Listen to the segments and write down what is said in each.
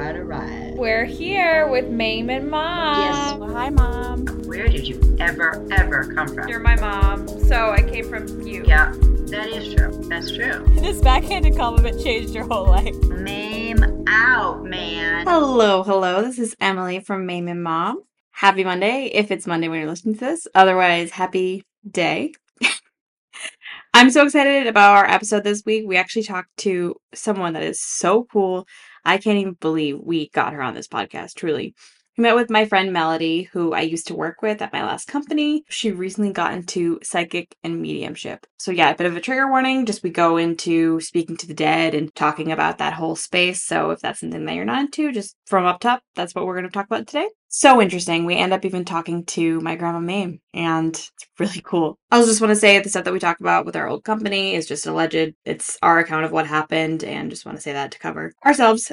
right, all right. We're here with Mame and Mom. Yes. Well, hi, Mom. Where did you ever, ever come from? You're my mom, so I came from you. Yeah, that is true. That's true. This backhanded compliment changed your whole life. Mame out, man. Hello, hello. This is Emily from Mame and Mom. Happy Monday, if it's Monday when you're listening to this. Otherwise, happy day. I'm so excited about our episode this week. We actually talked to someone that is so cool. I can't even believe we got her on this podcast, truly. I met with my friend Melody, who I used to work with at my last company. She recently got into psychic and mediumship. So, yeah, a bit of a trigger warning. Just we go into speaking to the dead and talking about that whole space. So, if that's something that you're not into, just from up top, that's what we're going to talk about today. So interesting. We end up even talking to my grandma Mame, and it's really cool. I just want to say the stuff that we talk about with our old company is just alleged. It's our account of what happened, and just want to say that to cover ourselves.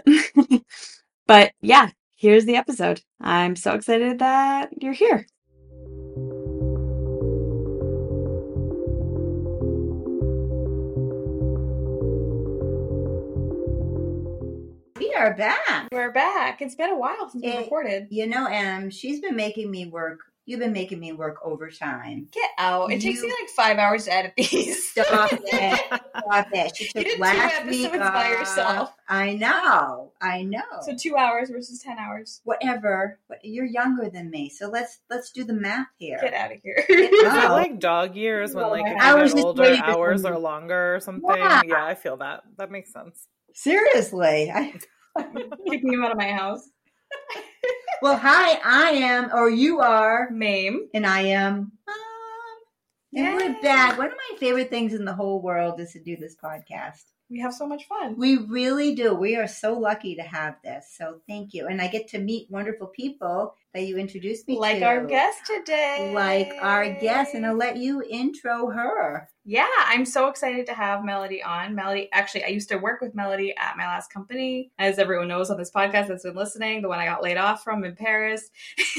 but yeah, here's the episode. I'm so excited that you're here. Are back. We're back. It's been a while since we Eh, recorded. You know, Em, she's been making me work. You've been making me work overtime. Get out. It takes me like five hours to edit these. Stop it. Stop it. She took did two last week episodes by yourself. I know. I know. So two hours versus ten hours. Whatever. But You're younger than me, so let's let's do the math here. Get out of here. Get Is like dog years when like if I you get older, hours are longer or something? Yeah. Yeah, I feel that. That makes sense. Seriously. I, Kicking him out of my house. well, hi. I am, or you are, Mame. and I am. Mom. And we're back. One of my favorite things in the whole world is to do this podcast. We have so much fun. We really do. We are so lucky to have this. So thank you. And I get to meet wonderful people that you introduced me Like to. Like our guest today. Like our guest. And I'll let you intro her. Yeah, I'm so excited to have Melody on. Melody, actually, I used to work with Melody at my last company. As everyone knows on this podcast that's been listening, the one I got laid off from in Paris.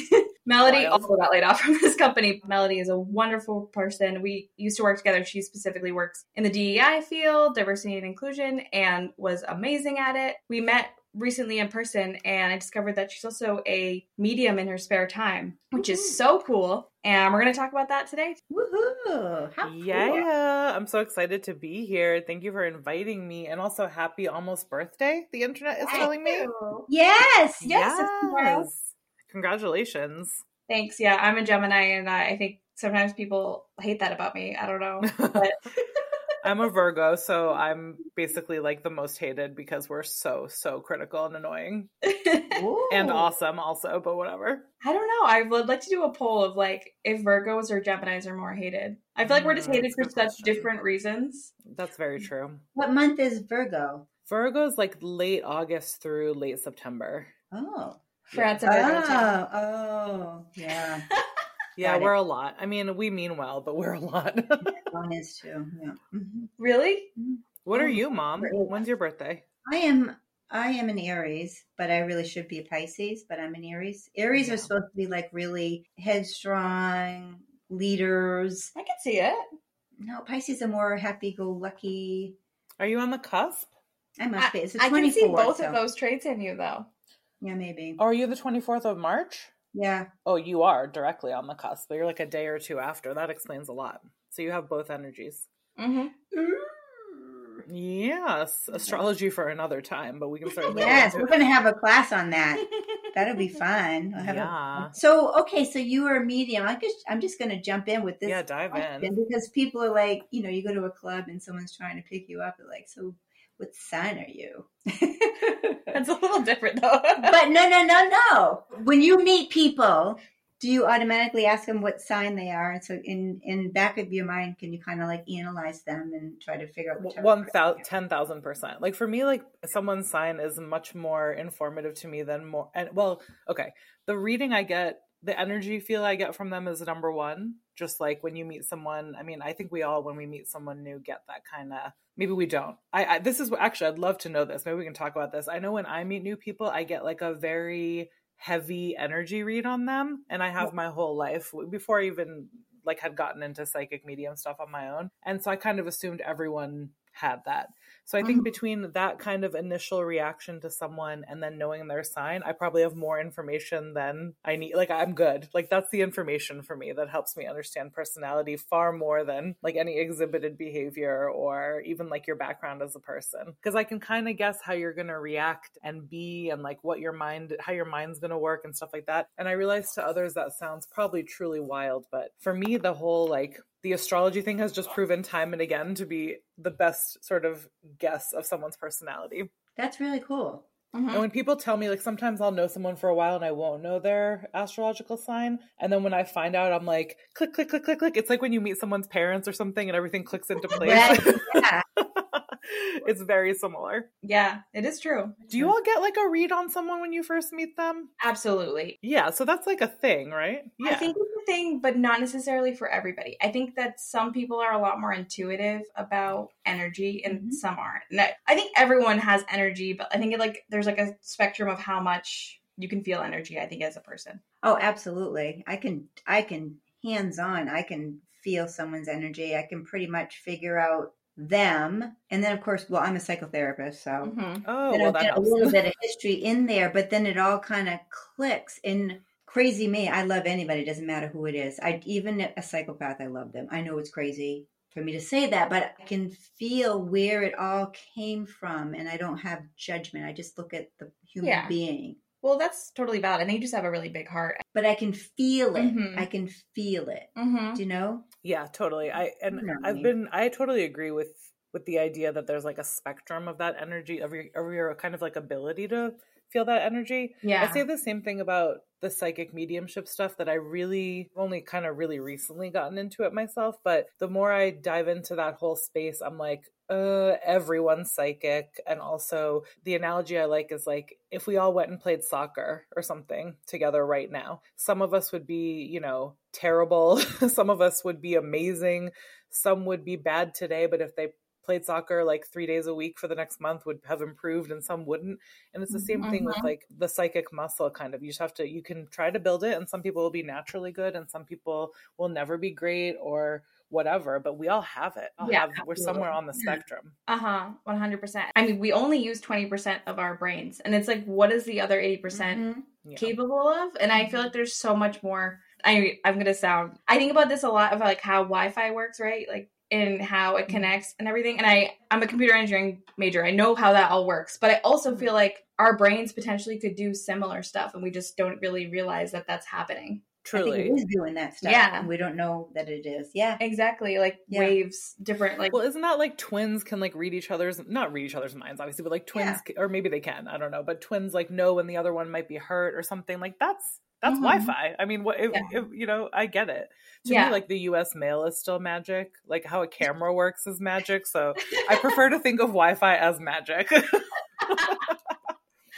Melody Wild. also got laid off from this company. Melody is a wonderful person. We used to work together. She specifically works in the DEI field, diversity and inclusion, and was amazing at it. We met recently in person and I discovered that she's also a medium in her spare time, which is so cool. And we're going to talk about that today. Woohoo. How cool. Yeah, I'm so excited to be here. Thank you for inviting me, and also happy almost birthday. The internet is Thank telling me. Yes. Yes, it's tomorrow. Congratulations. Thanks. Yeah, I'm a Gemini, and I I think sometimes people hate that about me. I don't know, but I'm a Virgo, so I'm basically like the most hated because we're so so critical and annoying and awesome also, but whatever. I don't know. I would like to do a poll of like if Virgos or Geminis are more hated. I feel like we're just Mm, hated for such question. different reasons. That's very true. What month is Virgo? Virgo's like late August through late September. Oh. Forgot to Virgo. too. Oh, oh, yeah. Yeah, we're a lot. I mean, we mean well, but we're a lot. Mine is too. Yeah. Mhm. Really? what are you, mom? When's your birthday? I am I am an Aries, but I really should be a Pisces, but I'm an Aries. Aries Yeah. are supposed to be like really headstrong leaders. I can see it. No, Pisces are more happy go lucky. Are you on the cusp? I must be. It's I 24, can see both so- of those traits in you, though. Yeah, maybe. Or are you the 24th of March? Yeah. Oh, you are directly on the cusp, but you're like a day or two after. That explains a lot. So you have both energies. Mm-hmm. Yes, astrology for another time, but we can certainly. Yes, we're going to have a class on that. That'll be fun. We'll have a- Yeah, so okay, so you are a medium. I guess I'm just going to jump in with this. yeah, dive in. because people are like, you know, you go to a club and someone's trying to pick you up. They're like, so what sign are you? That's a little different, though. but no, no, no, no. When you meet people, do you automatically ask them what sign they are? And so, in in back of your mind, can you kind of like analyze them and try to figure out which One thousand, ten thousand percent. Like for me, like someone's sign is much more informative to me than more. And well, okay, the reading I get, the energy feel I get from them is number one. Just like when you meet someone, I mean, I think we all, when we meet someone new, get that kind of. Maybe we don't. I, I this is actually, I'd love to know this. Maybe we can talk about this. I know when I meet new people, I get like a very heavy energy read on them, and I have my whole life before I even like had gotten into psychic medium stuff on my own. And so I kind of assumed everyone had that. So I think Mhm. between that kind of initial reaction to someone and then knowing their sign, I probably have more information than I need. Like I'm good. Like that's the information for me that helps me understand personality far more than like any exhibited behavior or even like your background as a person. Because I can kind of guess how you're going to react and be and like what your mind, how your mind's going to work and stuff like that. And I realize to others that sounds probably truly wild, but for me, the whole like the astrology thing has just proven time and again to be the best sort of guess of someone's personality. That's really cool. Mhm. And when people tell me, like, sometimes I'll know someone for a while and I won't know their astrological sign. And then when I find out, I'm like, click, click, click, click, click. It's like when you meet someone's parents or something and everything clicks into place. Right. Yeah. it's very similar. Yeah, it is true. Do you all get like a read on someone when you first meet them? Absolutely. Yeah. So that's like a thing, right? Yeah. I think it's a thing, but not necessarily for everybody. I think that some people are a lot more intuitive about energy and Mhm. some aren't. And I, I think everyone has energy, but I think it like there's like a spectrum of how much you can feel energy, I think, as a person. Oh, absolutely. I can I can hands on. I can feel someone's energy. I can pretty much figure out them. And then of course, well, I'm a psychotherapist, so Mm-hmm. oh, well, that got a little bit of history in there, but then it all kind of clicks. And crazy me, I love anybody. Doesn't matter who it is. I even a psychopath, I love them. I know it's crazy for me to say that, but I can feel where it all came from, and I don't have judgment. I just look at the human Yeah. being. Well, that's totally valid. and you just have a really big heart. But I can feel it. Mhm. I can feel it. Mm-hmm. Do you know? Yeah, totally. I and You know what I I've mean. been I totally agree with with the idea that there's like a spectrum of that energy of your of your kind of like ability to feel that energy. Yeah. I say the same thing about the psychic mediumship stuff that I really only kind of really recently gotten into it myself, but the more I dive into that whole space, I'm like uh everyone's psychic and also the analogy I like is like if we all went and played soccer or something together right now some of us would be you know terrible some of us would be amazing some would be bad today but if they played soccer like three days a week for the next month would have improved and some wouldn't and it's the same thing with Mhm. like the psychic muscle kind of you just have to you can try to build it and some people will be naturally good and some people will never be great or whatever but we all have it all Yeah, have, we're somewhere on the spectrum Uh huh. One hundred percent. I mean, we only use twenty percent of our brains, and it's like, what is the other eighty percent Mhm. Yeah. capable of? And I feel like there's so much more. I I'm gonna sound. I think about this a lot of like how Wi-Fi works, right? Like and how it mm. connects and everything. And I I'm a computer engineering major. I know how that all works, but I also mm. feel like our brains potentially could do similar stuff, and we just don't really realize that that's happening. Truly it is doing that stuff. Yeah. and we don't know that it is. Yeah. Exactly, like Yeah. waves, different like. well isn't that like twins can like read each other's not read each other's minds obviously but like twins ca- or maybe they can i don't know but twins like know when the other one might be hurt or something like that's that's Mhm. wi-fi i mean what if, Yeah. if you know i get it to Yeah. me like the us mail is still magic like how a camera works is magic so i prefer to think of wi-fi as magic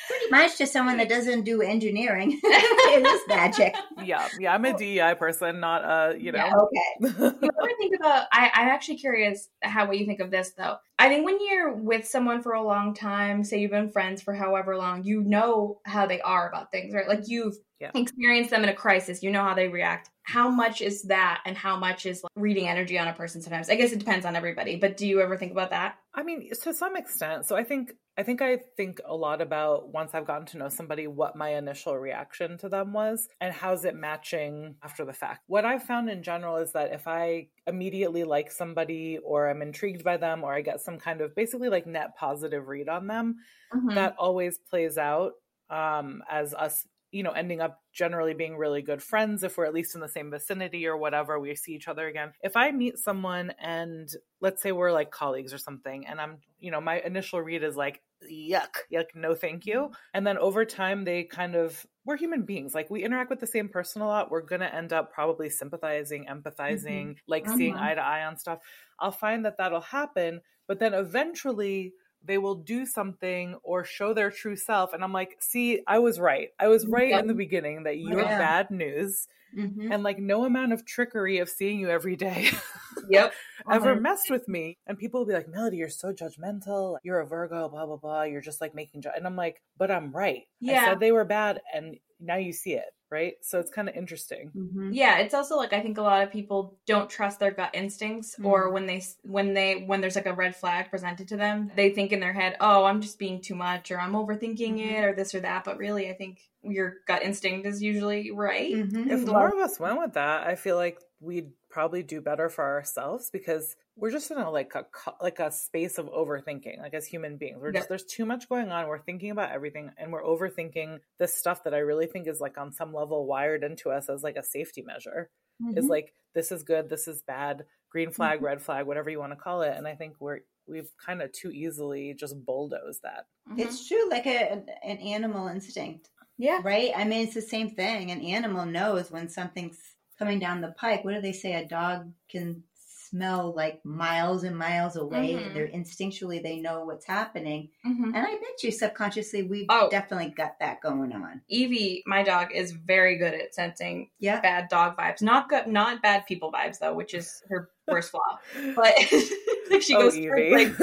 Pretty much to someone that doesn't do engineering. it is magic. yeah yeah i'm a dei person not uh you Yeah. know Okay. you ever think about I, i'm actually curious how what you think of this though i think when you're with someone for a long time say you've been friends for however long you know how they are about things right like you've Yeah. experienced them in a crisis you know how they react how much is that and how much is like, reading energy on a person sometimes i guess it depends on everybody but do you ever think about that I mean, to some extent. So I think I think I think a lot about once I've gotten to know somebody what my initial reaction to them was and how's it matching after the fact. What I've found in general is that if I immediately like somebody or I'm intrigued by them or I get some kind of basically like net positive read on them, Mm-hmm. that always plays out um as us you know ending up generally being really good friends if we're at least in the same vicinity or whatever we see each other again. If i meet someone and let's say we're like colleagues or something and i'm you know my initial read is like yuck yuck no thank you. And then over time they kind of we're human beings. Like we interact with the same person a lot. We're gonna end up probably sympathizing empathizing like seeing Mhm. eye to eye on stuff. I'll find that that'll happen but then eventually they will do something or show their true self and i'm like see i was right i was right in the beginning that you're Yeah. bad news Mhm. and like no amount of trickery of seeing you every day yep ever Mhm. messed with me and people will be like melody you're so judgmental you're a virgo blah blah blah you're just like making ju-. and i'm like but i'm right i Yeah. said they were bad and now you see it right? So it's kind of interesting. Mhm. Yeah, it's also like I think a lot of people don't trust their gut instincts, or when they when they when there's like a red flag presented to them, they think in their head, "Oh, I'm just being too much," or "I'm overthinking Mhm. it," or this or that. But really, I think your gut instinct is usually right. Mhm. If more of us went with that, I feel like we'd probably do better for ourselves because we're just in a like a like a space of overthinking. Like as human beings, we're Yeah. just there's too much going on. We're thinking about everything, and we're overthinking this stuff that I really think is like on some level wired into us as like a safety measure. Is Mhm. like this is good, this is bad, green flag, Mm-hmm. red flag, whatever you want to call it. And I think we're we've kind of too easily just bulldozed that. Mhm. It's true, like a, an animal instinct, yeah, right? I mean, it's the same thing. An animal knows when something's coming down the pike. What do they say? A dog can smell like miles and miles away. Mhm. They're instinctually they know what's happening. Mhm. And I bet you subconsciously we've Oh. definitely got that going on. Evie, my dog, is very good at sensing Yeah. bad dog vibes. Not good, not bad people vibes though, which is her worst flaw. But like she oh, goes Evie. for like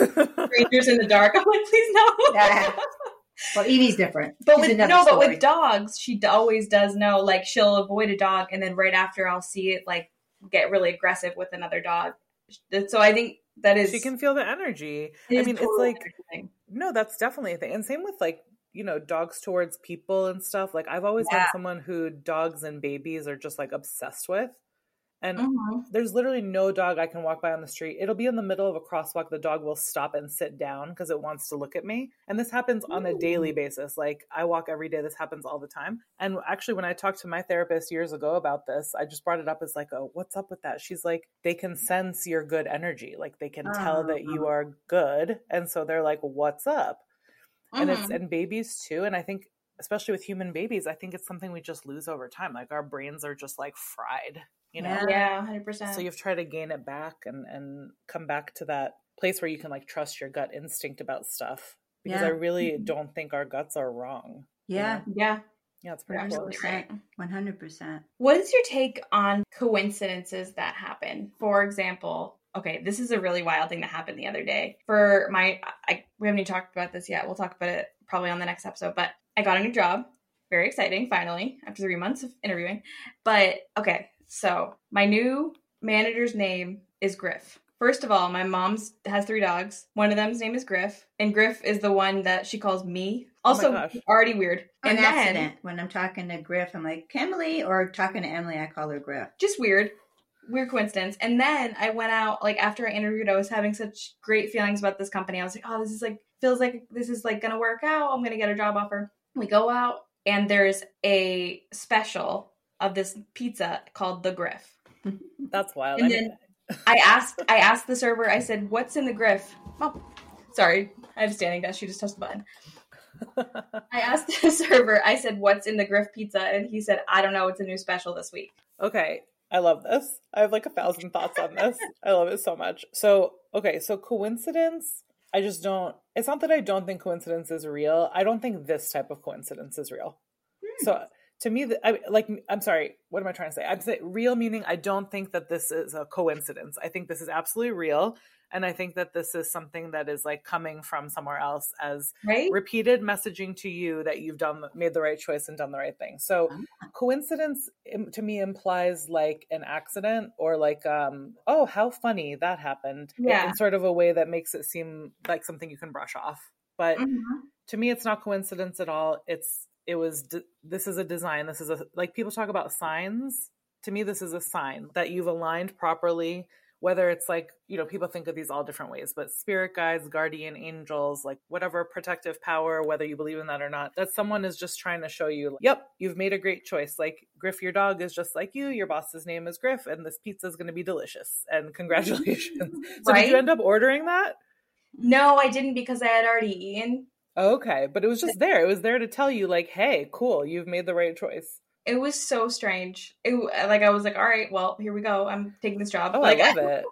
strangers in the dark. I'm like, please no. Yeah. Well, Evie's different. But She's with another no, but with dogs, she always does know. Like she'll avoid a dog, and then right after, I'll see it like get really aggressive with another dog. So I think that is she can feel the energy. I mean, it's like. No, that's definitely a thing. And same with like, you know, dogs towards people and stuff. Like I've always been Yeah. someone who dogs and babies are just like obsessed with. And Mhm. there's literally no dog I can walk by on the street. It'll be in the middle of a crosswalk. The dog will stop and sit down because it wants to look at me. And this happens on a daily basis. Like I walk every day. This happens all the time. And actually, when I talked to my therapist years ago about this, I just brought it up as like, oh, what's up with that? She's like, they can sense your good energy. Like they can tell that you Oh. are good. And so they're like, what's up? and it's Mhm. and babies too and i think especially with human babies i think it's something we just lose over time like our brains are just like fried you know Yeah. yeah, hundred percent. so you have tried to gain it back and and come back to that place where you can like trust your gut instinct about stuff because i really mm-hmm. don't think our guts are wrong you Yeah. know? yeah, yeah it's you're pretty cool absolutely right. 100%. What is your take on coincidences that happen? For example, okay, this is a really wild thing that happened the other day. For my, I, we haven't even talked about this yet. We'll talk about it probably on the next episode. But I got a new job. Very exciting, finally, after three months of interviewing. But okay, so my new manager's name is Griff. First of all, my mom's has three dogs. One of them's name is Griff, and Griff is the one that she calls me. Oh Also, gosh. already weird. An And then. When I'm talking to Griff, I'm like, Emily, or talking to Emily, I call her Griff. just weird weird coincidence and then i went out like after i interviewed i was having such great feelings about this company i was like oh this is like feels like this is like gonna work out i'm gonna get a job offer we go out and there's a special of this pizza called the griff. That's wild. And I mean, i asked i asked the server i said what's in the griff? Oh sorry i have a standing desk she just touched the button. I asked the server i said what's in the griff pizza? And he said i don't know it's a new special this week. Okay, I love this. I have like a thousand thoughts on this. I love it so much. So, okay, so coincidence, I just don't, it's not that I don't think coincidence is real. I don't think this type of coincidence is real. Hmm. So, to me, the- I, like, I'm sorry, what am I trying to say? I'm saying real meaning I don't think that this is a coincidence. I think this is absolutely real. And I think that this is something that is like coming from somewhere else as right? repeated messaging to you that you've done made the right choice and done the right thing. So coincidence to me implies like an accident or like um oh how funny that happened in- Yeah. in sort of a way that makes it seem like something you can brush off. But Mhm. to me it's not coincidence at all. It's it was de- this is a design. This is a like people talk about signs. To me this is a sign that you've aligned properly whether it's like you know people think of these all different ways but spirit guides guardian angels like whatever protective power whether you believe in that or not that someone is just trying to show you yep you've made a great choice like griff your dog is just like you your boss's name is griff and this pizza is going to be delicious and congratulations so did you end up ordering that No, I didn't because I had already eaten. Okay, but it was just there. It was there to tell you, like, hey, cool, you've made the right choice. It was so strange. It like I was like, all right, well, here we go. I'm taking this job. Oh, like, I love it.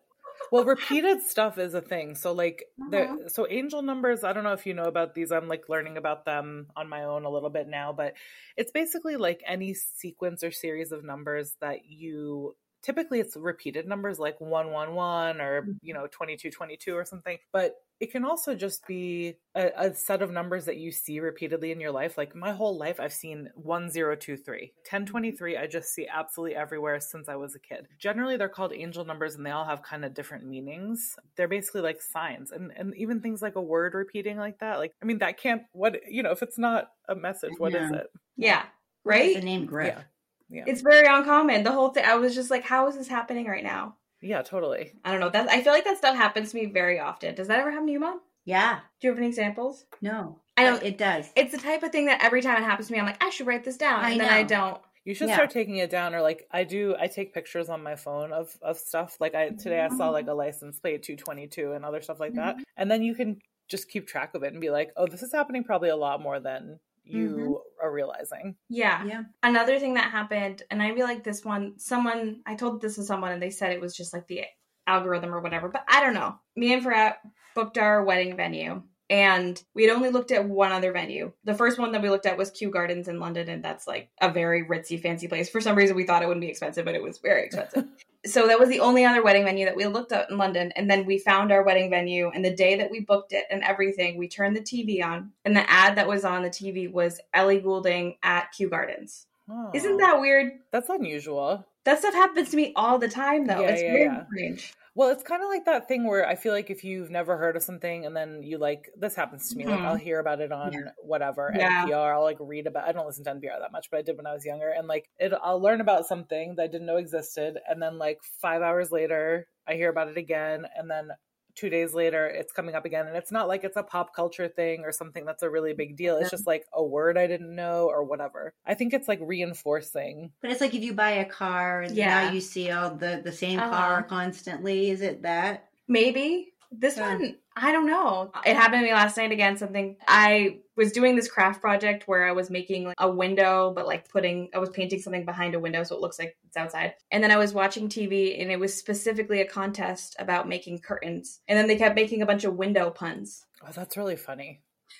Well, repeated stuff is a thing. So, like, Uh-huh. the so angel numbers. I don't know if you know about these. I'm like learning about them on my own a little bit now, but it's basically like any sequence or series of numbers that you typically it's repeated numbers like 111 or, Mm-hmm. you know, 2222 or something. But it can also just be a, a set of numbers that you see repeatedly in your life. Like my whole life, I've seen 1023. 1023, I just see absolutely everywhere since I was a kid. Generally, they're called angel numbers and they all have kind of different meanings. They're basically like signs. And, and even things like a word repeating like that, like, I mean, that can't, what, you know, if it's not a message, what is No. it? Yeah. Right? the name Griff. Yeah. Yeah. It's very uncommon. The whole thing, I was just like, how is this happening right now? Yeah, totally. I don't know. That I feel like that stuff happens to me very often. Does that ever happen to you, mom? Yeah. Do you have any examples? No. I don't- It does. It's the type of thing that every time it happens to me, I'm like, I should write this down, I and then I don't. You should Yeah. start taking it down, or like I do. I take pictures on my phone of of stuff. Like I today, I saw like a license plate two twenty two and other stuff like that, mm-hmm. and then you can just keep track of it and be like, oh, this is happening probably a lot more than Mm-hmm. you are realizing. Yeah. Yeah. Another thing that happened, and I feel like this one, someone I told this to someone, and they said it was just like the algorithm or whatever, but I don't know. Me and Farah booked our wedding venue. And we had only looked at one other venue. The first one that we looked at was Kew Gardens in London, and that's like a very ritzy, fancy place. For some reason, we thought it wouldn't be expensive, but it was very expensive. so that was the only other wedding venue that we looked at in London. And then we found our wedding venue, and the day that we booked it and everything, we turned the TV on, and the ad that was on the TV was Ellie Goulding at Kew Gardens. Isn't Oh, that weird? that's unusual? That stuff happens to me all the time, though. Yeah, it's yeah, yeah. strange. Well, it's kind of like that thing where I feel like if you've never heard of something and then you like this happens to me, like Mhm. I'll hear about it on whatever Yeah. NPR. I'll like read about. I don't listen to NPR that much, but I did when I was younger, and like it, I'll learn about something that I didn't know existed, and then like five hours later, I hear about it again, and then two days later it's coming up again and it's not like it's a pop culture thing or something that's a really big deal it's just like a word i didn't know or whatever i think it's like reinforcing But it's like if you buy a car and Yeah. now you see all the the same Uh-huh. car constantly. Is it that? Maybe. This Yeah. one, I don't know. It happened to me last night again. Something I was doing this craft project where I was making like, a window, but like putting, I was painting something behind a window so it looks like it's outside. And then I was watching TV and it was specifically a contest about making curtains. And then they kept making a bunch of window puns. oh that's really funny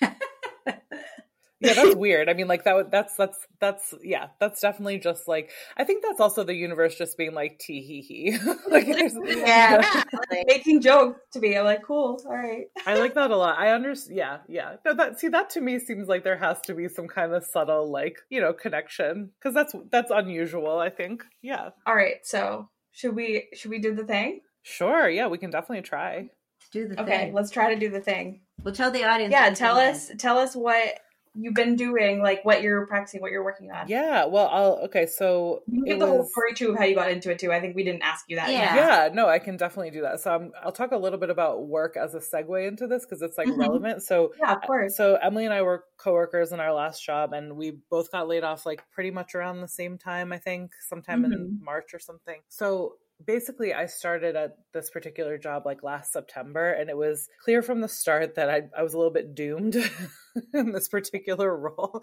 yeah that's weird i mean like that that's that's that's yeah that's definitely just like i think that's also the universe just being like tee hee hee like there's- Yeah. making jokes to me. I'm like, cool, all right. I like that a lot. I understand. Yeah, yeah. No, that see that to me seems like there has to be some kind of subtle, like you know, connection because that's that's unusual. I think. Yeah. All right, so should we should we do the thing? Sure. Yeah, we can definitely try. Do the Okay, thing. let's try to do the thing. We'll tell the audience. Yeah, tell us is. tell us what you've been doing, like what you're practicing, what you're working on. Yeah. Well, I'll. Okay. So You can give the whole was. story too of how you got into it too. I think we didn't ask you that. Yeah. Yeah, no, I can definitely do that. So I'm, I'll talk a little bit about work as a segue into this because it's like Mhm. relevant. So Yeah, of course. So Emily and I were coworkers in our last job, and we both got laid off like pretty much around the same time. I think sometime in Mhm. March or something. So basically, I started at this particular job like last September, and it was clear from the start that I I was a little bit doomed in this particular role.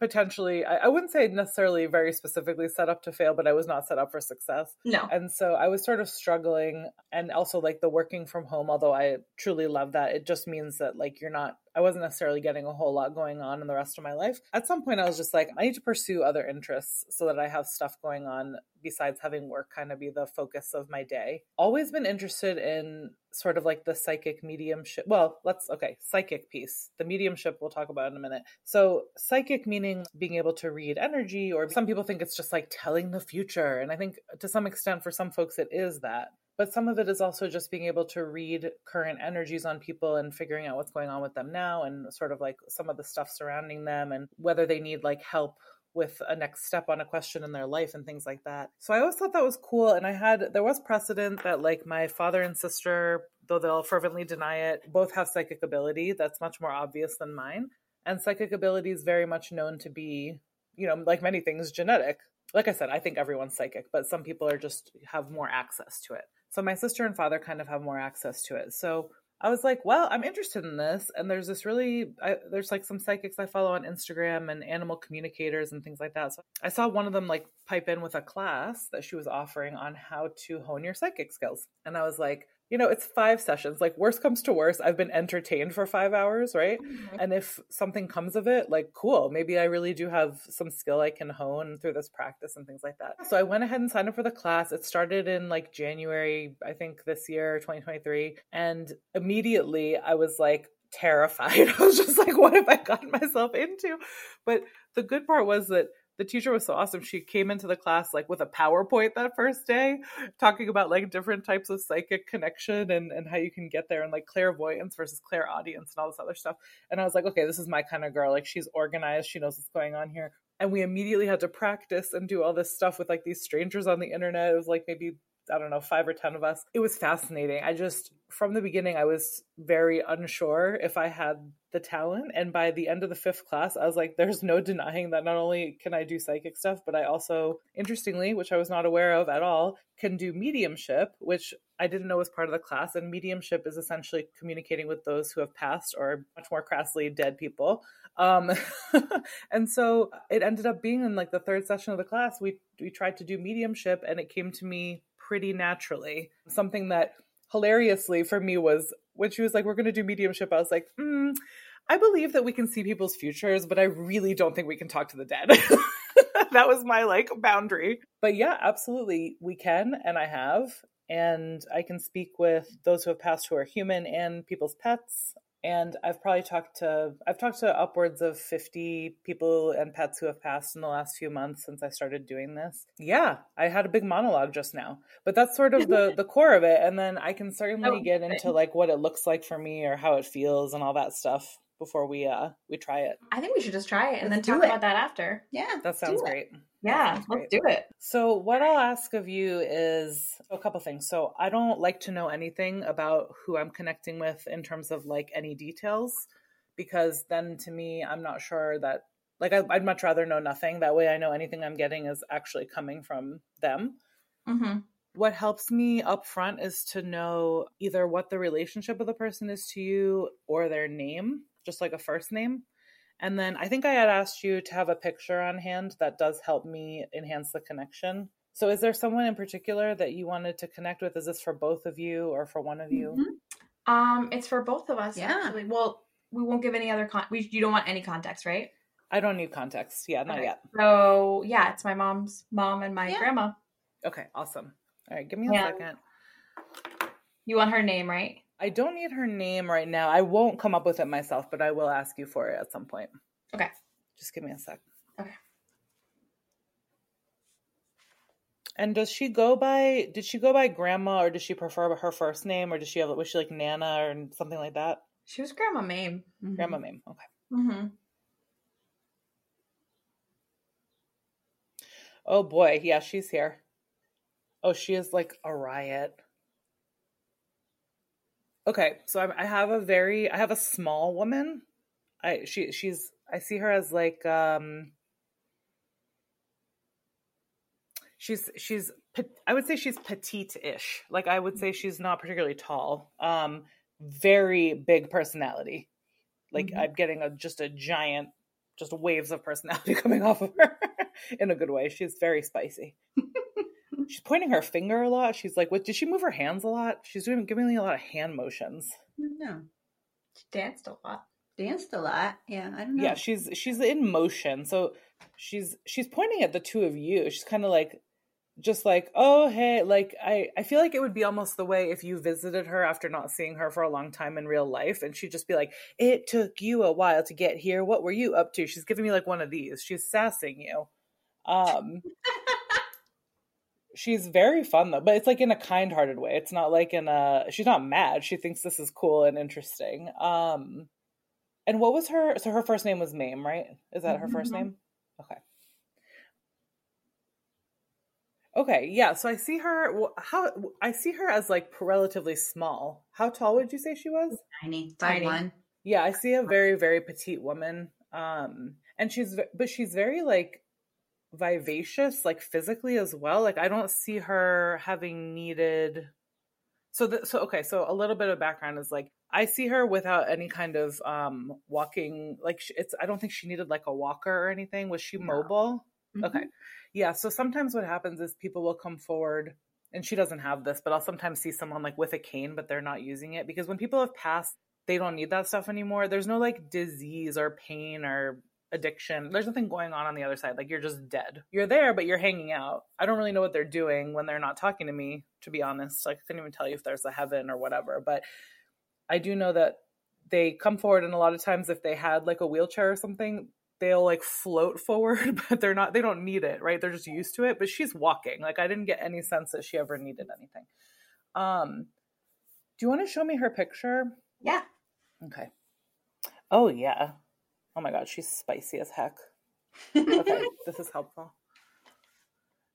Potentially, I, I wouldn't say necessarily very specifically set up to fail, but I was not set up for success. no. And so I was sort of struggling and also like the working from home, although I truly love that, it just means that like you're not I wasn't necessarily getting a whole lot going on in the rest of my life. At some point I was just like, I need to pursue other interests so that I have stuff going on besides having work kind of be the focus of my day. Always been interested in sort of like the psychic mediumship. Well, let's okay, psychic piece. The mediumship we'll talk about in a minute. So, psychic meaning being able to read energy or some people think it's just like telling the future, and I think to some extent for some folks it is that. But some of it is also just being able to read current energies on people and figuring out what's going on with them now and sort of like some of the stuff surrounding them and whether they need like help with a next step on a question in their life and things like that. So I always thought that was cool. And I had, there was precedent that like my father and sister, though they'll fervently deny it, both have psychic ability. That's much more obvious than mine. And psychic ability is very much known to be, you know, like many things, genetic. Like I said, I think everyone's psychic, but some people are just have more access to it. So my sister and father kind of have more access to it. So I was like, well, I'm interested in this. And there's this really, I, there's like some psychics I follow on Instagram and animal communicators and things like that. So I saw one of them like pipe in with a class that she was offering on how to hone your psychic skills. And I was like, you know, it's five sessions. Like, worst comes to worst, I've been entertained for five hours, right? Mm-hmm. And if something comes of it, like, cool, maybe I really do have some skill I can hone through this practice and things like that. So I went ahead and signed up for the class. It started in like January, I think this year, 2023. And immediately I was like, terrified. I was just like, what have I gotten myself into? But the good part was that the teacher was so awesome. She came into the class like with a PowerPoint that first day, talking about like different types of psychic connection and, and how you can get there and like clairvoyance versus clairaudience and all this other stuff. And I was like, okay, this is my kind of girl. Like she's organized, she knows what's going on here. And we immediately had to practice and do all this stuff with like these strangers on the internet. It was like maybe I don't know, five or 10 of us. It was fascinating. I just, from the beginning, I was very unsure if I had the talent. And by the end of the fifth class, I was like, there's no denying that not only can I do psychic stuff, but I also, interestingly, which I was not aware of at all, can do mediumship, which I didn't know was part of the class. And mediumship is essentially communicating with those who have passed or much more crassly dead people. Um, and so it ended up being in like the third session of the class, we, we tried to do mediumship and it came to me pretty naturally. Something that hilariously for me was when she was like, We're going to do mediumship, I was like, mm, I believe that we can see people's futures, but I really don't think we can talk to the dead. that was my like boundary. But yeah, absolutely, we can, and I have. And I can speak with those who have passed who are human and people's pets and I've probably talked to I've talked to upwards of 50 people and pets who have passed in the last few months since I started doing this. Yeah, I had a big monologue just now. But that's sort of the the core of it and then I can certainly Oh, get into like what it looks like for me or how it feels and all that stuff before we uh we try it. I think we should just try it and Let's then talk it. about that after. Yeah. That sounds do it. great. Yeah, sounds let's great. do it. So, what I'll ask of you is a couple things. So, I don't like to know anything about who I'm connecting with in terms of like any details, because then to me, I'm not sure that, like, I, I'd much rather know nothing. That way, I know anything I'm getting is actually coming from them. Mm-hmm. What helps me up front is to know either what the relationship of the person is to you or their name, just like a first name. And then I think I had asked you to have a picture on hand that does help me enhance the connection. So, is there someone in particular that you wanted to connect with? Is this for both of you or for one of you? Mhm. Um, it's for both of us. Yeah. Actually. Well, we won't give any other con. We you don't want any context, right? I don't need context. Yeah, not Okay. yet. So yeah, it's my mom's mom and my Yeah. grandma. Okay, awesome. All right, give me a Yeah. second. You want her name, right? I don't need her name right now. I won't come up with it myself, but I will ask you for it at some point. Okay. Just give me a sec. Okay. And does she go by? Did she go by grandma, or does she prefer her first name, or does she have? Was she like Nana or something like that? She was Grandma Mame. Mhm. Grandma Mame. Okay. Mm-hmm. Oh boy, yeah, she's here. Oh, she is like a riot. Okay, so I, I have a very, I have a small woman. I she she's I see her as like um. She's she's I would say she's petite-ish. Like I would say she's not particularly tall. Um, very big personality. Like Mhm. I'm getting a just a giant, just waves of personality coming off of her in a good way. She's very spicy. She's pointing her finger a lot. She's like, "What? Did she move her hands a lot? She's doing giving me a lot of hand motions." No. She danced a lot. Danced a lot. Yeah, I don't know. Yeah, she's she's in motion. So she's she's pointing at the two of you. She's kind of like just like, "Oh, hey, like I I feel like it would be almost the way if you visited her after not seeing her for a long time in real life and she'd just be like, "It took you a while to get here. What were you up to?" She's giving me like one of these. She's sassing you. Um She's very fun though, but it's like in a kind-hearted way. It's not like in a she's not mad. She thinks this is cool and interesting. Um and what was her? So her first name was Mame, right? Is that her first Mhm. name? Okay. Okay, yeah. So I see her. How I see her as like relatively small. How tall would you say she was? tiny. Tiny. Tiny. One. Yeah, I see a very very petite woman. Um, and she's but she's very like vivacious, like physically as well. Like I don't see her having needed. So the, so okay. So a little bit of background is like I see her without any kind of um walking. Like it's I don't think she needed like a walker or anything. Was she No. mobile? Mhm. Okay. Yeah. So sometimes what happens is people will come forward and she doesn't have this, but I'll sometimes see someone like with a cane, but they're not using it because when people have passed, they don't need that stuff anymore. There's no like disease or pain or addiction. There's nothing going on on the other side. Like you're just dead. You're there, but you're hanging out. I don't really know what they're doing when they're not talking to me, to be honest. Like I couldn't even tell you if there's a heaven or whatever. But I do know that they come forward, and a lot of times if they had like a wheelchair or something, they'll like float forward, but they're not. They don't need it, right? They're just used to it. But she's walking. Like I didn't get any sense that she ever needed anything. Um, do you want to show me her picture? Yeah. Okay. Oh yeah. Oh my god, she's spicy as heck. Okay, this is helpful.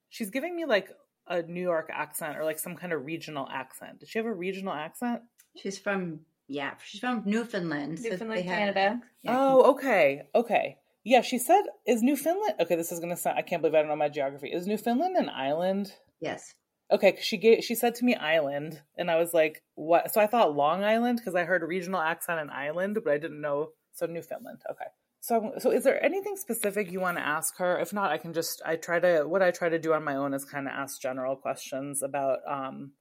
She's giving me like a New York accent or like some kind of regional accent. Did she have a regional accent? She's from yeah, she's from Newfoundland. so Newfoundland, they have- Canada. Yeah. Oh, okay. Okay. Yeah, she said is Newfoundland Okay, this is gonna sound I can't believe I don't know my geography. Is Newfoundland an island? Yes. Okay, 'cause she gave she said to me island, and I was like, what? So I thought Long Island because I heard a regional accent in island, but I didn't know. So Newfoundland. Okay. So so is there anything specific you want to ask her? If not, I can just I try to what I try to do on my own is kind of ask general questions about um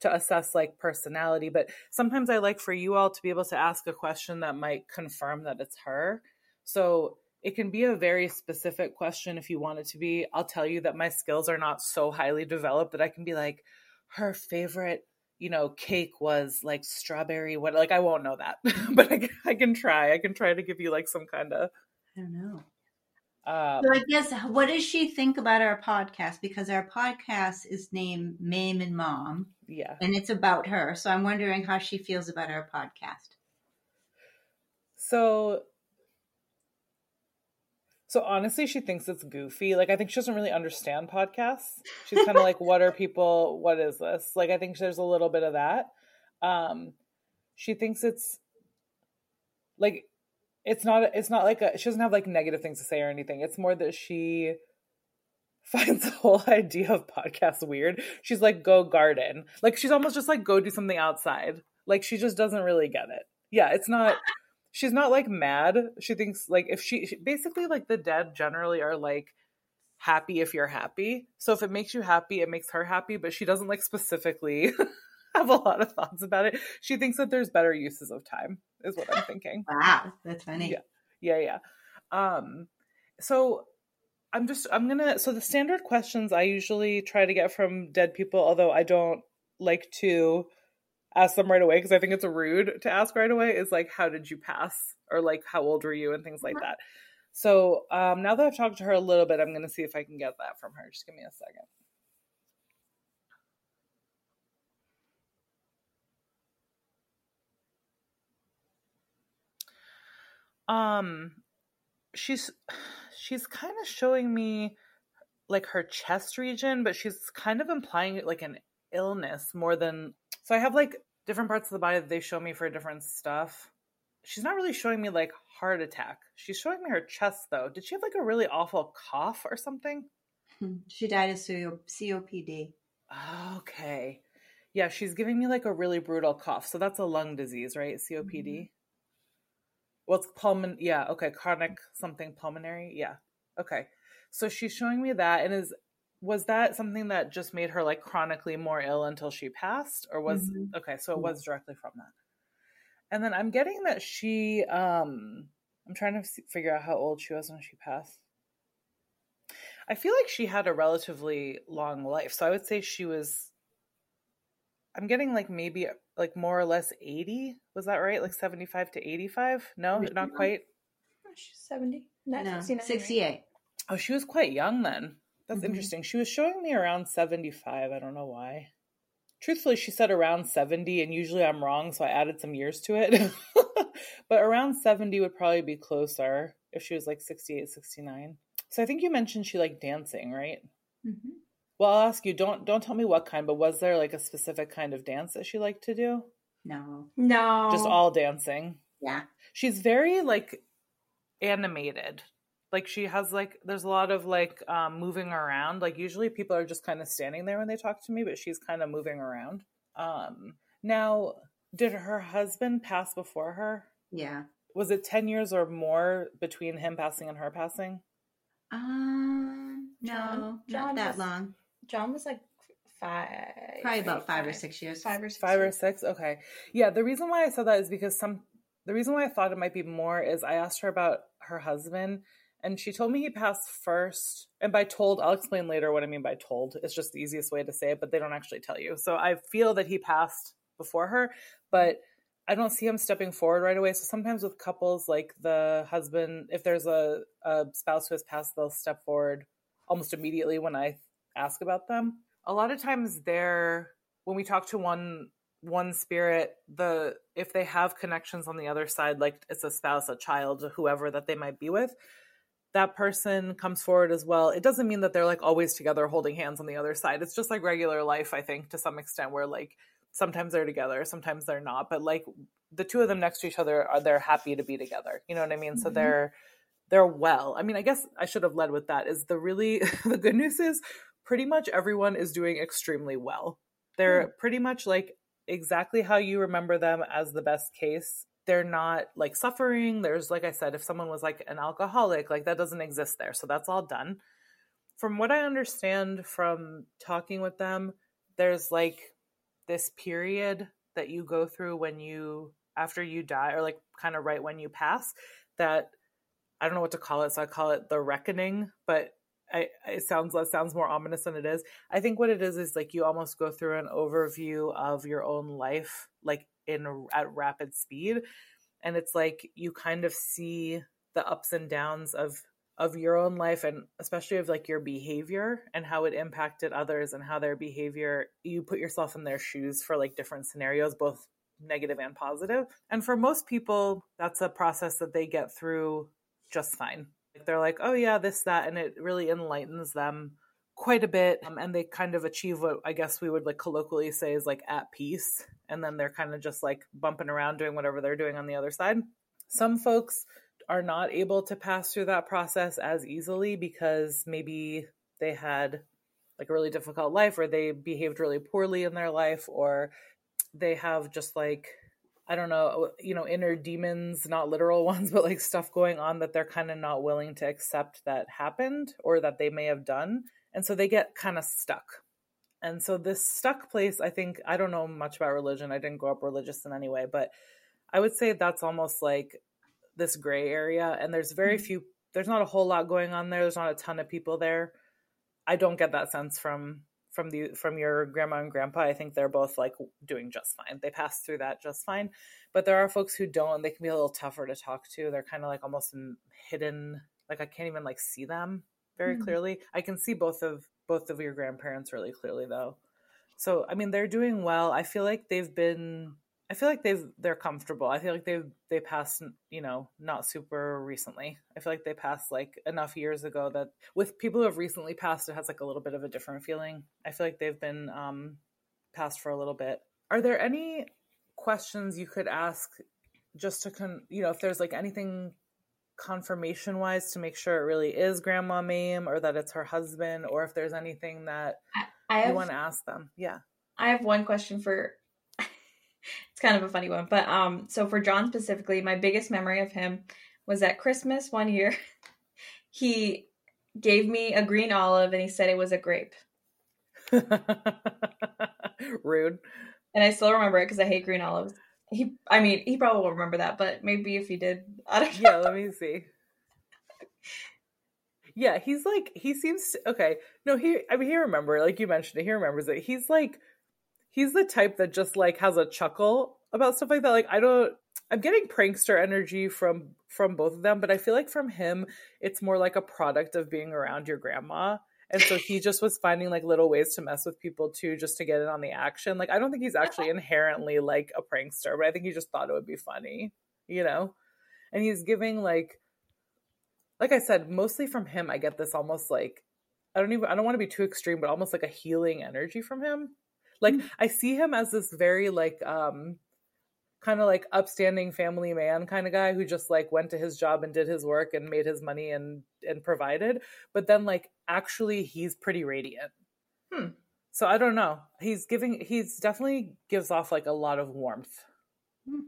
to assess like personality, but sometimes I like for you all to be able to ask a question that might confirm that it's her. So it can be a very specific question if you want it to be. I'll tell you that my skills are not so highly developed that I can be like, her favorite, you know, cake was like strawberry. What? Like I won't know that, but I, can- I can try. I can try to give you like some kind of. I don't know. Um, So I guess what does she think about our podcast? Because our podcast is named Mame and Mom, yeah. and it's about her. So I'm wondering how she feels about our podcast. So. So honestly, she thinks it's goofy. Like I think she doesn't really understand podcasts. She's kind of like, "What are people? What is this?" Like I think there's a little bit of that. Um, she thinks it's like it's not. It's not like a. She doesn't have like negative things to say or anything. It's more that she finds the whole idea of podcasts weird. She's like, "Go garden." Like she's almost just like, "Go do something outside." Like she just doesn't really get it. Yeah, it's not she's not like mad. She thinks like if she, she basically like the dead generally are like happy if you're happy. So if it makes you happy, it makes her happy, but she doesn't like specifically have a lot of thoughts about it. She thinks that there's better uses of time is what I'm thinking. Wow, that's funny. Yeah. Yeah, yeah. Um so I'm just I'm going to so the standard questions I usually try to get from dead people although I don't like to ask them right away because I think it's rude to ask right away is like how did you pass or like how old were you and things like that. So um now that I've talked to her a little bit I'm going to see if I can get that from her. Just give me a second. Um she's she's kind of showing me like her chest region, but she's kind of implying like an illness more than so I have like different parts of the body that they show me for different stuff. She's not really showing me like heart attack. She's showing me her chest though. Did she have like a really awful cough or something? She died of COPD. Okay. Yeah, she's giving me like a really brutal cough. So that's a lung disease, right? COPD. Mm-hmm. Well, it's pulmon. Yeah. Okay. Chronic something pulmonary. Yeah. Okay. So she's showing me that, and is was that something that just made her like chronically more ill until she passed, or was Mhm. okay? So it was directly from that. And then I'm getting that she. um I'm trying to see, figure out how old she was when she passed. I feel like she had a relatively long life, so I would say she was. I'm getting like maybe like more or less 80. Was that right? Like 75 to 85? No, Yeah. not quite. She's 70. Not No, 69, right? 68. Oh, she was quite young then. That's Mhm. interesting. She was showing me around 75. I don't know why. Truthfully, she said around 70, and usually I'm wrong, so I added some years to it. but around 70 would probably be closer if she was like 68, 69. So I think you mentioned she liked dancing, right? Mhm. Well, I'll ask you, don't don't tell me what kind, but was there like a specific kind of dance that she liked to do? No. No. Just all dancing. Yeah. she's very like animated like she has like there's a lot of like um moving around like usually people are just kind of standing there when they talk to me but she's kind of moving around um now did her husband pass before her Yeah. was it 10 years or more between him passing and her passing Um. No, John- not John that was- long. John was like five. Probably about five or six years. Five or six. Five or six? Okay. Yeah, the reason why I said that is because some the reason why I thought it might be more is I asked her about her husband and she told me he passed first. And by told, I'll explain later what I mean by told. It's just the easiest way to say it, but they don't actually tell you. So I feel that he passed before her, but I don't see him stepping forward right away. So sometimes with couples, like the husband, if there's a, a spouse who has passed, they'll step forward almost immediately when I ask about them. A lot of times they're when we talk to one one spirit, the if they have connections on the other side, like it's a spouse, a child, whoever that they might be with, that person comes forward as well. It doesn't mean that they're like always together holding hands on the other side. It's just like regular life, I think, to some extent, where like sometimes they're together, sometimes they're not. But like the two of them next to each other are they're happy to be together. You know what I mean? So Mhm. they're they're well. I mean, I guess I should have led with that. Is the really the good news is pretty much everyone is doing extremely well. They're pretty much like exactly how you remember them as the best case. They're not like suffering. There's like I said, if someone was like an alcoholic, like that doesn't exist there. So that's all done. From what I understand from talking with them, there's like this period that you go through when you after you die or like kind of right when you pass that I don't know what to call it, so I call it the reckoning, but I, it sounds it sounds more ominous than it is. I think what it is is like you almost go through an overview of your own life, like in at rapid speed, and it's like you kind of see the ups and downs of of your own life and especially of like your behavior and how it impacted others and how their behavior you put yourself in their shoes for like different scenarios both negative and positive. and for most people that's a process that they get through just fine they're like oh yeah this that and it really enlightens them quite a bit um, and they kind of achieve what i guess we would like colloquially say is like at peace and then they're kind of just like bumping around doing whatever they're doing on the other side. Some folks are not able to pass through that process as easily because maybe they had like a really difficult life or they behaved really poorly in their life or they have just like I don't know, uh, you know, inner demons, not literal ones, but like stuff going on that they're kind of not willing to accept that happened or that they may have done. And so they get kind of stuck. And so this stuck place, I think, I don't know much about religion. I didn't grow up religious in any way, but I would say that's almost like this gray area. And there's very mm-hmm. few, there's not a whole lot going on there. There's not a ton of people there. I don't get that sense from from the from your grandma and grandpa i think they're both like doing just fine. They pass through that just fine. But there are folks who don't they can be a little tougher to talk to. They're kind of like almost hidden. Like i can't even like see them very Hmm. clearly. I can see both of both of your grandparents really clearly though. So i mean they're doing well. I feel like they've been i feel like they've they're comfortable. I feel like they've they passed you know not super recently. I feel like they passed like enough years ago that with people who have recently passed it has like a little bit of a different feeling. I feel like they've been um passed for a little bit. Are there any questions you could ask just to con you know if there's like anything confirmation wise to make sure it really is grandma mame or that it's her husband or if there's anything that I you have want to ask them? Yeah. I have one question for it's kind of a funny one, but um so for John specifically, my biggest memory of him was at Christmas one year. He gave me a green olive and he said it was a grape. rude And I still remember it because I hate green olives. He I mean, he probably won't remember that, but maybe if he did, I don't know. yeah let me see yeah he's like he seems okay no he i mean he remember like you mentioned it he remembers it he's like he's the type that just like has a chuckle about stuff like that. Like i don't i'm getting prankster energy from from both of them but i feel like from him it's more like a product of being around your grandma. And so he just was finding like little ways to mess with people too just to get in on the action. Like i don't think he's actually inherently like a prankster but i think he just thought it would be funny you know? And he's giving like like i said mostly from him i get this almost like i don't even i don't want to be too extreme but almost like a healing energy from him like i see him as this very like um kind of like upstanding family man kind of guy who just like went to his job and did his work and made his money and and provided but then like actually he's pretty radiant. Hmm. so i don't know. He's giving he's definitely gives off like a lot of warmth. Hmm.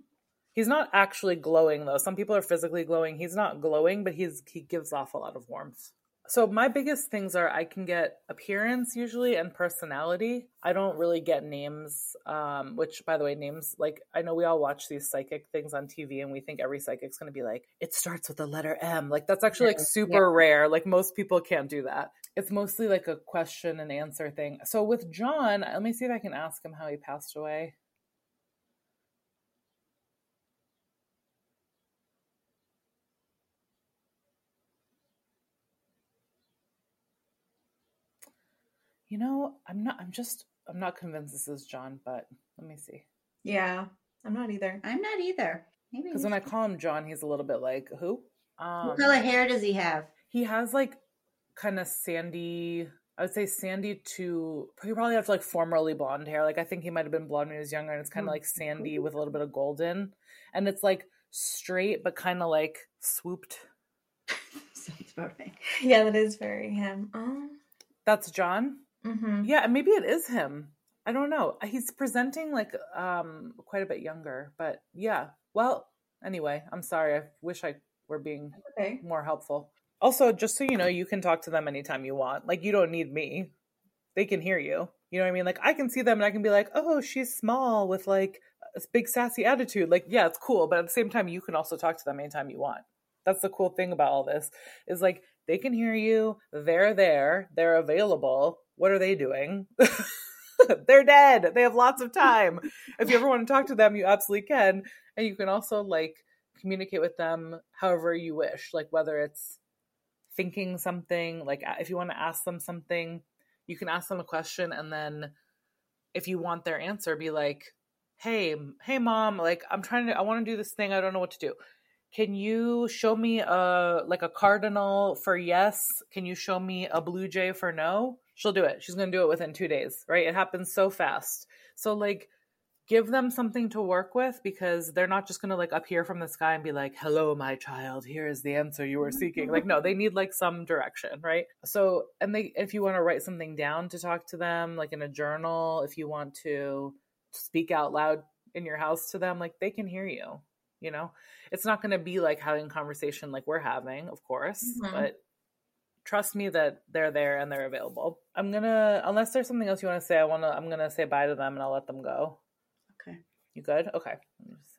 he's not actually glowing though. Some people are physically glowing. He's not glowing but he's he gives off a lot of warmth so my biggest things are I can get appearance usually and personality. I don't really get names, um, which by the way, names like I know we all watch these psychic things on TV and we think every psychic's gonna be like, it starts with the letter M. Like that's actually like super rare. Like most people can't do that. It's mostly like a question and answer thing. So with John, let me see if I can ask him how he passed away. You know, I'm not. I'm just. I'm not convinced this is John, but let me see. Yeah, I'm not either. I'm not either. Maybe Because when I call him John, he's a little bit like who? Um, what color hair does he have? he has like kind of sandy. I would say sandy to. He probably has like formerly blonde hair. Like I think he might have been blonde when he was younger, and it's kind of like sandy with a little bit of golden, and it's like straight but kind of like swooped. Sounds about right. Yeah, that is very him. Oh. That's John. Mm-hmm. Yeah, maybe it is him. I don't know. He's presenting like um quite a bit younger, but yeah. Well, anyway, I'm sorry. I wish I were being Okay. more helpful. Also, just so you know, you can talk to them anytime you want. Like you don't need me. They can hear you. You know what I mean? Like I can see them and I can be like, "Oh, she's small with like a big sassy attitude." Like, yeah, it's cool, but at the same time you can also talk to them anytime you want. That's the cool thing about all this. Is like they can hear you. They're there. They're available. What are they doing? They're dead. They have lots of time. If you ever want to talk to them, you absolutely can. And you can also like communicate with them however you wish, like whether it's thinking something, like if you want to ask them something, you can ask them a question and then if you want their answer be like, "Hey, hey mom, like I'm trying to I want to do this thing, I don't know what to do." Can you show me a like a cardinal for yes? Can you show me a blue jay for no? She'll do it. She's going to do it within 2 days, right? It happens so fast. So like give them something to work with because they're not just going to like appear from the sky and be like hello my child here is the answer you were seeking like no they need like some direction right so and they if you want to write something down to talk to them like in a journal if you want to speak out loud in your house to them like they can hear you you know it's not going to be like having a conversation like we're having of course Mhm. but trust me that they're there and they're available i'm gonna unless there's something else you want to say i want to i'm gonna say bye to them and i'll let them go Okay. you good? Okay. Let me just-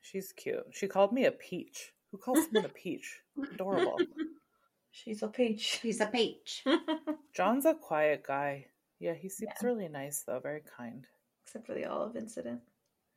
She's cute. She called me a peach. Who calls someone a peach? Adorable. She's a peach. She's a peach. John's a quiet guy. Yeah, he seems Yeah. really nice though, very kind. Except for the olive incident.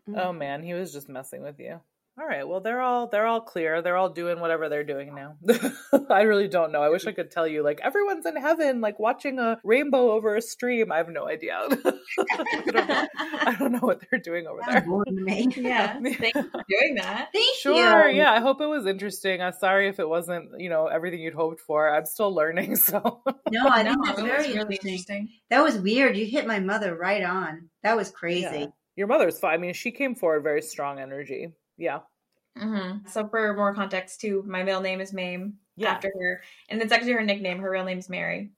Mm. Oh man, he was just messing with you. All right, well they're all they're all clear. They're all doing whatever they're doing now. I really don't know. I wish I could tell you like everyone's in heaven like watching a rainbow over a stream. I have no idea. I, don't know. I don't know what they're doing over there. boring to me. Yeah. Thank you for doing that. Thank Sure, you. yeah. I hope it was interesting. I'm sorry if it wasn't, you know, everything you'd hoped for. I'm still learning, so No, I think No, that's it was very really interesting. interesting. That was weird. You hit my mother right on. That was crazy. Yeah. your mother's fine. I mean, she came forward very strong energy. Yeah. hmm So for more context too, my middle name is Mame Yeah. after her, and it's actually her nickname. Her real name's Mary.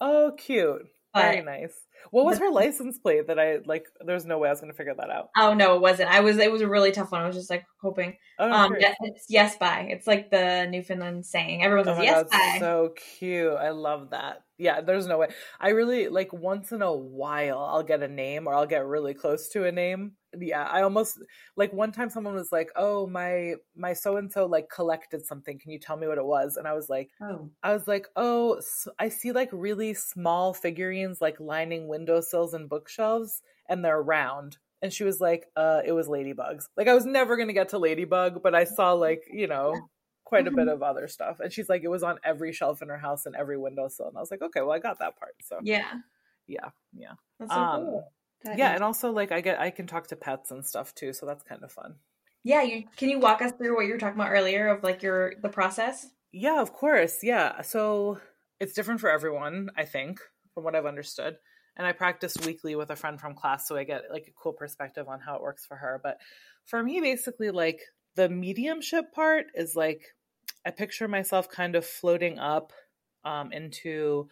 Oh, cute. Very nice. What was but- her license plate that I like? There's no way I was going to figure that out. Oh no, it wasn't. I was. It was a really tough one. I was just like hoping. Oh, Um, yes, it's yes bye. It's like the Newfoundland saying. Everyone Oh says my yes god, bye. so cute. I love that. Yeah, there's no way. I really like once in a while I'll get a name or I'll get really close to a name. Yeah, I almost like one time someone was like, "Oh, my my so and so like collected something. Can you tell me what it was?" And I was like, Oh, I was like, "Oh, I see like really small figurines like lining windowsills and bookshelves and they're round." And she was like, "Uh, it was ladybugs." Like I was never going to get to ladybug, but I saw like, you know, quite a bit of other stuff. And she's like, it was on every shelf in her house and every windowsill. And I was like, okay, well, I got that part. So Yeah, yeah, yeah, that's so um, cool. That yeah. is- And also, like, I get I can talk to pets and stuff too, so that's kind of fun. Yeah, you can you walk us through what you were talking about earlier of like your the process? Yeah, of course. Yeah. So it's different for everyone, I think, from what I've understood. And I practice weekly with a friend from class, so I get like a cool perspective on how it works for her. But for me, basically, like the mediumship part is like I picture myself kind of floating up um, into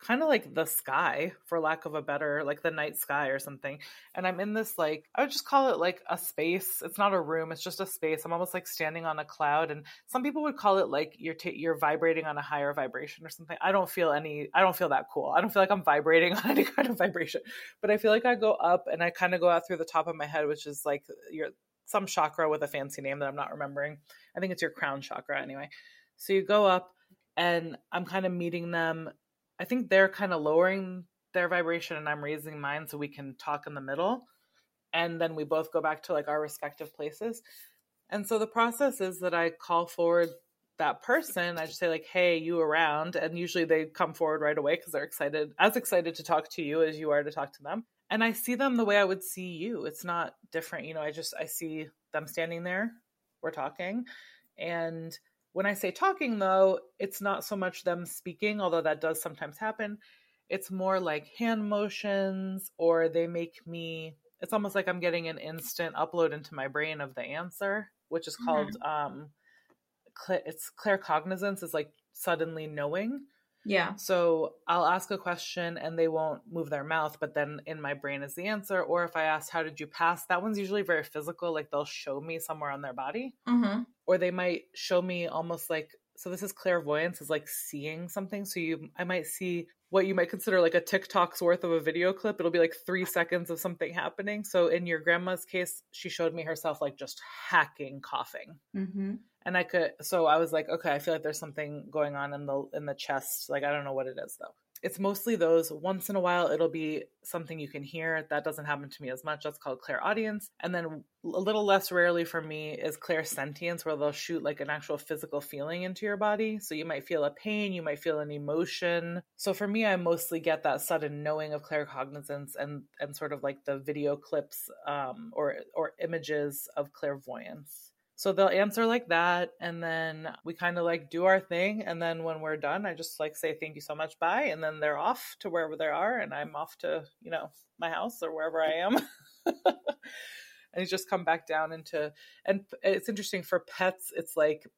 kind of like the sky for lack of a better like the night sky or something and i'm in this like i would just call it like a space it's not a room it's just a space i'm almost like standing on a cloud and some people would call it like you're ta you're vibrating on a higher vibration or something i don't feel any i don't feel that cool i don't feel like i'm vibrating on any kind of vibration but i feel like i go up and i kind of go out through the top of my head which is like your some chakra with a fancy name that i'm not remembering i think it's your crown chakra anyway so you go up and i'm kind of meeting them I think they're kind of lowering their vibration and I'm raising mine so we can talk in the middle. And then we both go back to like our respective places. And so the process is that I call forward that person. I just say like, "Hey, you around?" And usually they come forward right away because they're excited, as excited to talk to you as you are to talk to them. And I see them the way I would see you. It's not different, you know. I just I see them standing there, we're talking, and when I say talking, though, it's not so much them speaking, although that does sometimes happen. It's more like hand motions, or they make me, it's almost like I'm getting an instant upload into my brain of the answer, which is called, mm-hmm. um, it's claircognizance, is like suddenly knowing. Yeah. So I'll ask a question and they won't move their mouth, but then in my brain is the answer. Or if I ask, How did you pass? That one's usually very physical. Like they'll show me somewhere on their body. Mm-hmm. Or they might show me almost like, so this is clairvoyance, is like seeing something. So you, I might see what you might consider like a TikTok's worth of a video clip. It'll be like three seconds of something happening. So in your grandma's case, she showed me herself like just hacking coughing. Mm-hmm and I could so I was like, okay, I feel like there's something going on in the in the chest. Like I don't know what it is though. It's mostly those. Once in a while, it'll be something you can hear. That doesn't happen to me as much. That's called clairaudience. And then a little less rarely for me is clairsentience, where they'll shoot like an actual physical feeling into your body. So you might feel a pain, you might feel an emotion. So for me, I mostly get that sudden knowing of claircognizance and and sort of like the video clips um, or or images of clairvoyance. So they'll answer like that. And then we kind of like do our thing. And then when we're done, I just like say, thank you so much. Bye. And then they're off to wherever they are. And I'm off to, you know, my house or wherever I am. and you just come back down into, and it's interesting for pets. It's like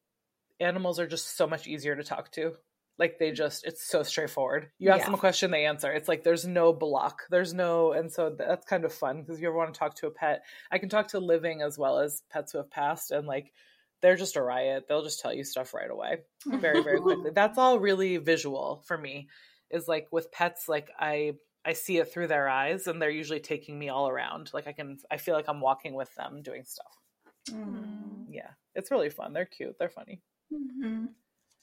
animals are just so much easier to talk to like they just it's so straightforward. You ask yeah. them a question they answer. It's like there's no block. There's no and so that's kind of fun because you ever want to talk to a pet i can talk to living as well as pets who have passed and like they're just a riot. They'll just tell you stuff right away very very quickly. That's all really visual for me is like with pets like i i see it through their eyes and they're usually taking me all around. Like i can i feel like i'm walking with them doing stuff. Mm. yeah. It's really fun. They're cute. They're funny. Mm-hmm.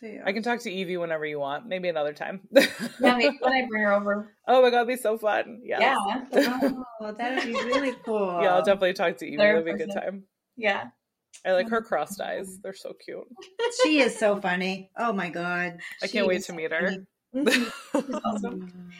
I can talk to Evie whenever you want. Maybe another time. yeah, maybe when I bring her over. Oh my god, that'd be so fun. Yes. Yeah. oh, that'd be really cool. Yeah, I'll definitely talk to Evie. That'd be a good time. Yeah. I like her crossed eyes. They're so cute. She is so funny. Oh my god. I can't wait to meet her. Mm-hmm. awesome.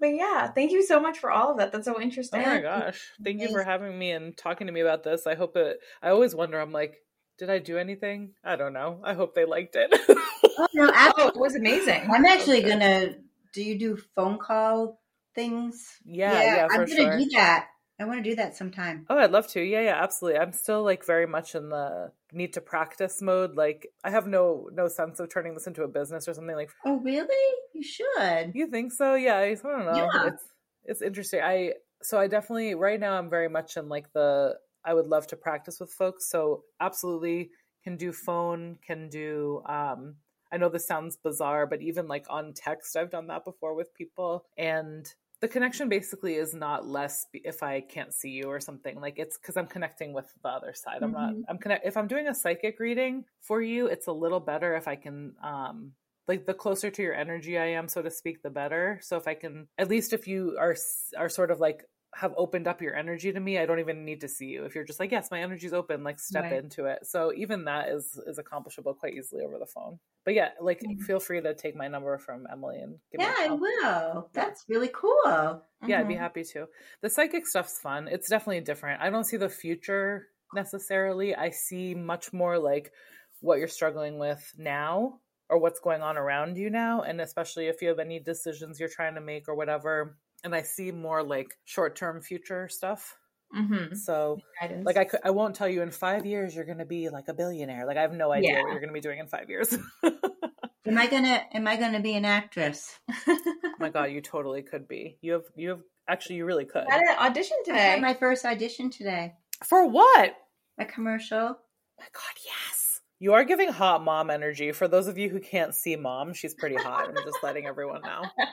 But yeah, thank you so much for all of that. That's so interesting. Oh my gosh. Thank you for having me and talking to me about this. I hope it I always wonder, I'm like, did I do anything? I don't know. I hope they liked it. oh, no, oh, it was amazing. I'm actually gonna. Do you do phone call things? Yeah, yeah, yeah I'm gonna sure. do that. I want to do that sometime. Oh, I'd love to. Yeah, yeah, absolutely. I'm still like very much in the need to practice mode. Like I have no no sense of turning this into a business or something like. Oh, really? You should. You think so? Yeah, I, I don't know. Yeah. It's it's interesting. I so I definitely right now I'm very much in like the I would love to practice with folks. So absolutely can do phone, can do um I know this sounds bizarre, but even like on text, I've done that before with people. And the connection basically is not less if I can't see you or something. Like it's because I'm connecting with the other side. I'm mm-hmm. not, I'm connect. If I'm doing a psychic reading for you, it's a little better if I can, um, like the closer to your energy I am, so to speak, the better. So if I can, at least if you are, are sort of like have opened up your energy to me i don't even need to see you. If you're just like yes my energy's open like step right. into it. So even that is is accomplishable quite easily over the phone. But yeah like mm-hmm. feel free to take my number from emily and give yeah i will. That's really cool. Mm-hmm. yeah i'd be mm-hmm. happy to. The psychic stuff's fun. It's definitely different. I don't see the future necessarily. I see much more like what you're struggling with now or what's going on around you now. And especially if you have any decisions you're trying to make or whatever and I see more like short term future stuff. Mm-hmm. So, Guidance. like, I could, I won't tell you in five years you're going to be like a billionaire. Like, I have no idea yeah. what you're going to be doing in five years. Am I gonna am I gonna be an actress? Oh my god, you totally could be. You have you have actually you really could. I had an audition I had today. my first audition today. For what? A commercial. my god, yes. You are giving hot mom energy. For those of you who can't see mom, she's pretty hot. I'm just letting everyone know.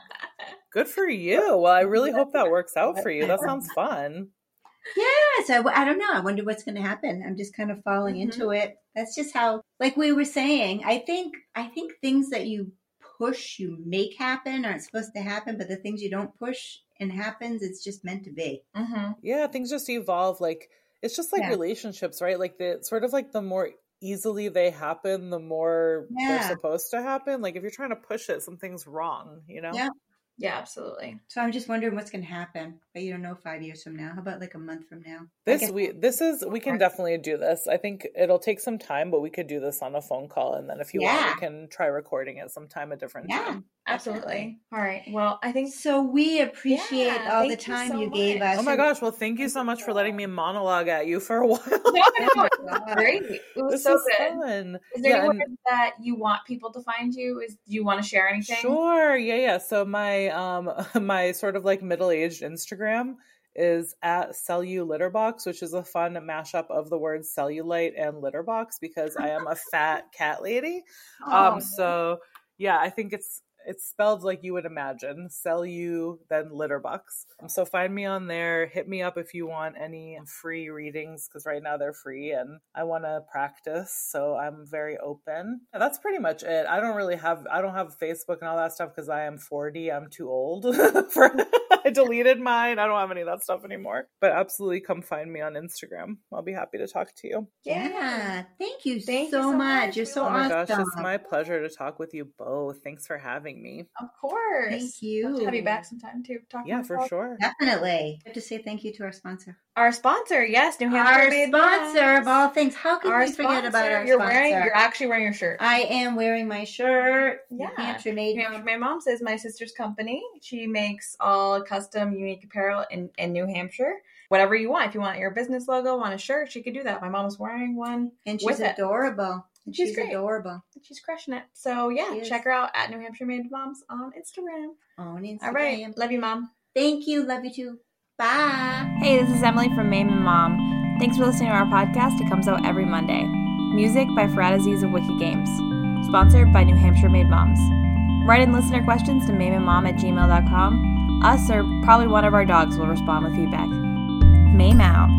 Good for you. Well, I really hope that works out for you. That sounds fun. Yeah, so I don't know. I wonder what's going to happen. I'm just kind of falling Mhm. into it. That's just how, like we were saying. I think I think things that you push, you make happen, aren't supposed to happen. But the things you don't push and happens, it's just meant to be. hmm Yeah, things just evolve. Like it's just like Yeah. relationships, right? Like the sort of like the more easily they happen, the more they're supposed to happen. Like if you're trying to push it, something's wrong, you know? Yeah. Yeah, absolutely. So I'm just wondering what's going to happen. But you don't know five years from now. How about like a month from now? This we this is we can definitely do this. I think it'll take some time, but we could do this on a phone call, and then if you want, we can try recording it sometime a different Yeah. time. Absolutely. All right. Well, I think So we appreciate Yeah, all the thank you time so you, gave us. Oh my gosh! Well, thank you so much for letting me monologue at you for a while. no, no, it was great. It was this so is good. fun. Is there Yeah, anywhere and- that you want people to find you? Is do you want to share anything? Sure. Yeah, yeah. So my um my sort of like middle-aged Instagram is at Cellu Litterbox, which is a fun mashup of the words cellulite and litterbox because I am a fat cat lady. Oh, Um so yeah, I think it's it's spelled like you would imagine. sell you, then litterbox. Um, So find me on there. Hit me up if you want any free readings because right now they're free and I want to practice. So I'm very open. And that's pretty much it. I don't really have I don't have Facebook and all that stuff because I am 40. I'm too old for I deleted mine. I don't have any of that stuff anymore. But absolutely come find me on Instagram. I'll be happy to talk to you. yeah. Thank you Thank you so, so much. much. You're so Oh my awesome. gosh, it's my pleasure to talk with you both. Thanks for having me. Of course. Thank you. Love to have you back sometime to Talk Yeah, for about sure. Definitely. I have to say thank you to our sponsor. Our sponsor, yes, New Hampshire Our made sponsor of all things. How can Our we forget about sponsor. our You're sponsor? wearing. You're actually wearing your shirt. I am wearing my shirt. New Yeah. Hampshire made. New Hampshire Made Moms is my sister's company. She makes all custom, unique apparel in, in New Hampshire. Whatever you want. If you want your business logo on a shirt, she could do that. My mom was wearing one. and with she's it. adorable. And She's she's great. adorable. She's crushing it. So yeah, check her out at New Hampshire Made Moms on Instagram. On Instagram. All right. Love you, mom. Thank you. Love you too. Bye. Hey, this is Emily from Mame and Mom. Thanks for listening to our podcast. It comes out every Monday. Music by Farad Aziz of Wiki Games. Sponsored by New Hampshire Made Moms. Write in listener questions to mameandmom at gmail.com. Us or probably one of our dogs will respond with feedback. Mame out.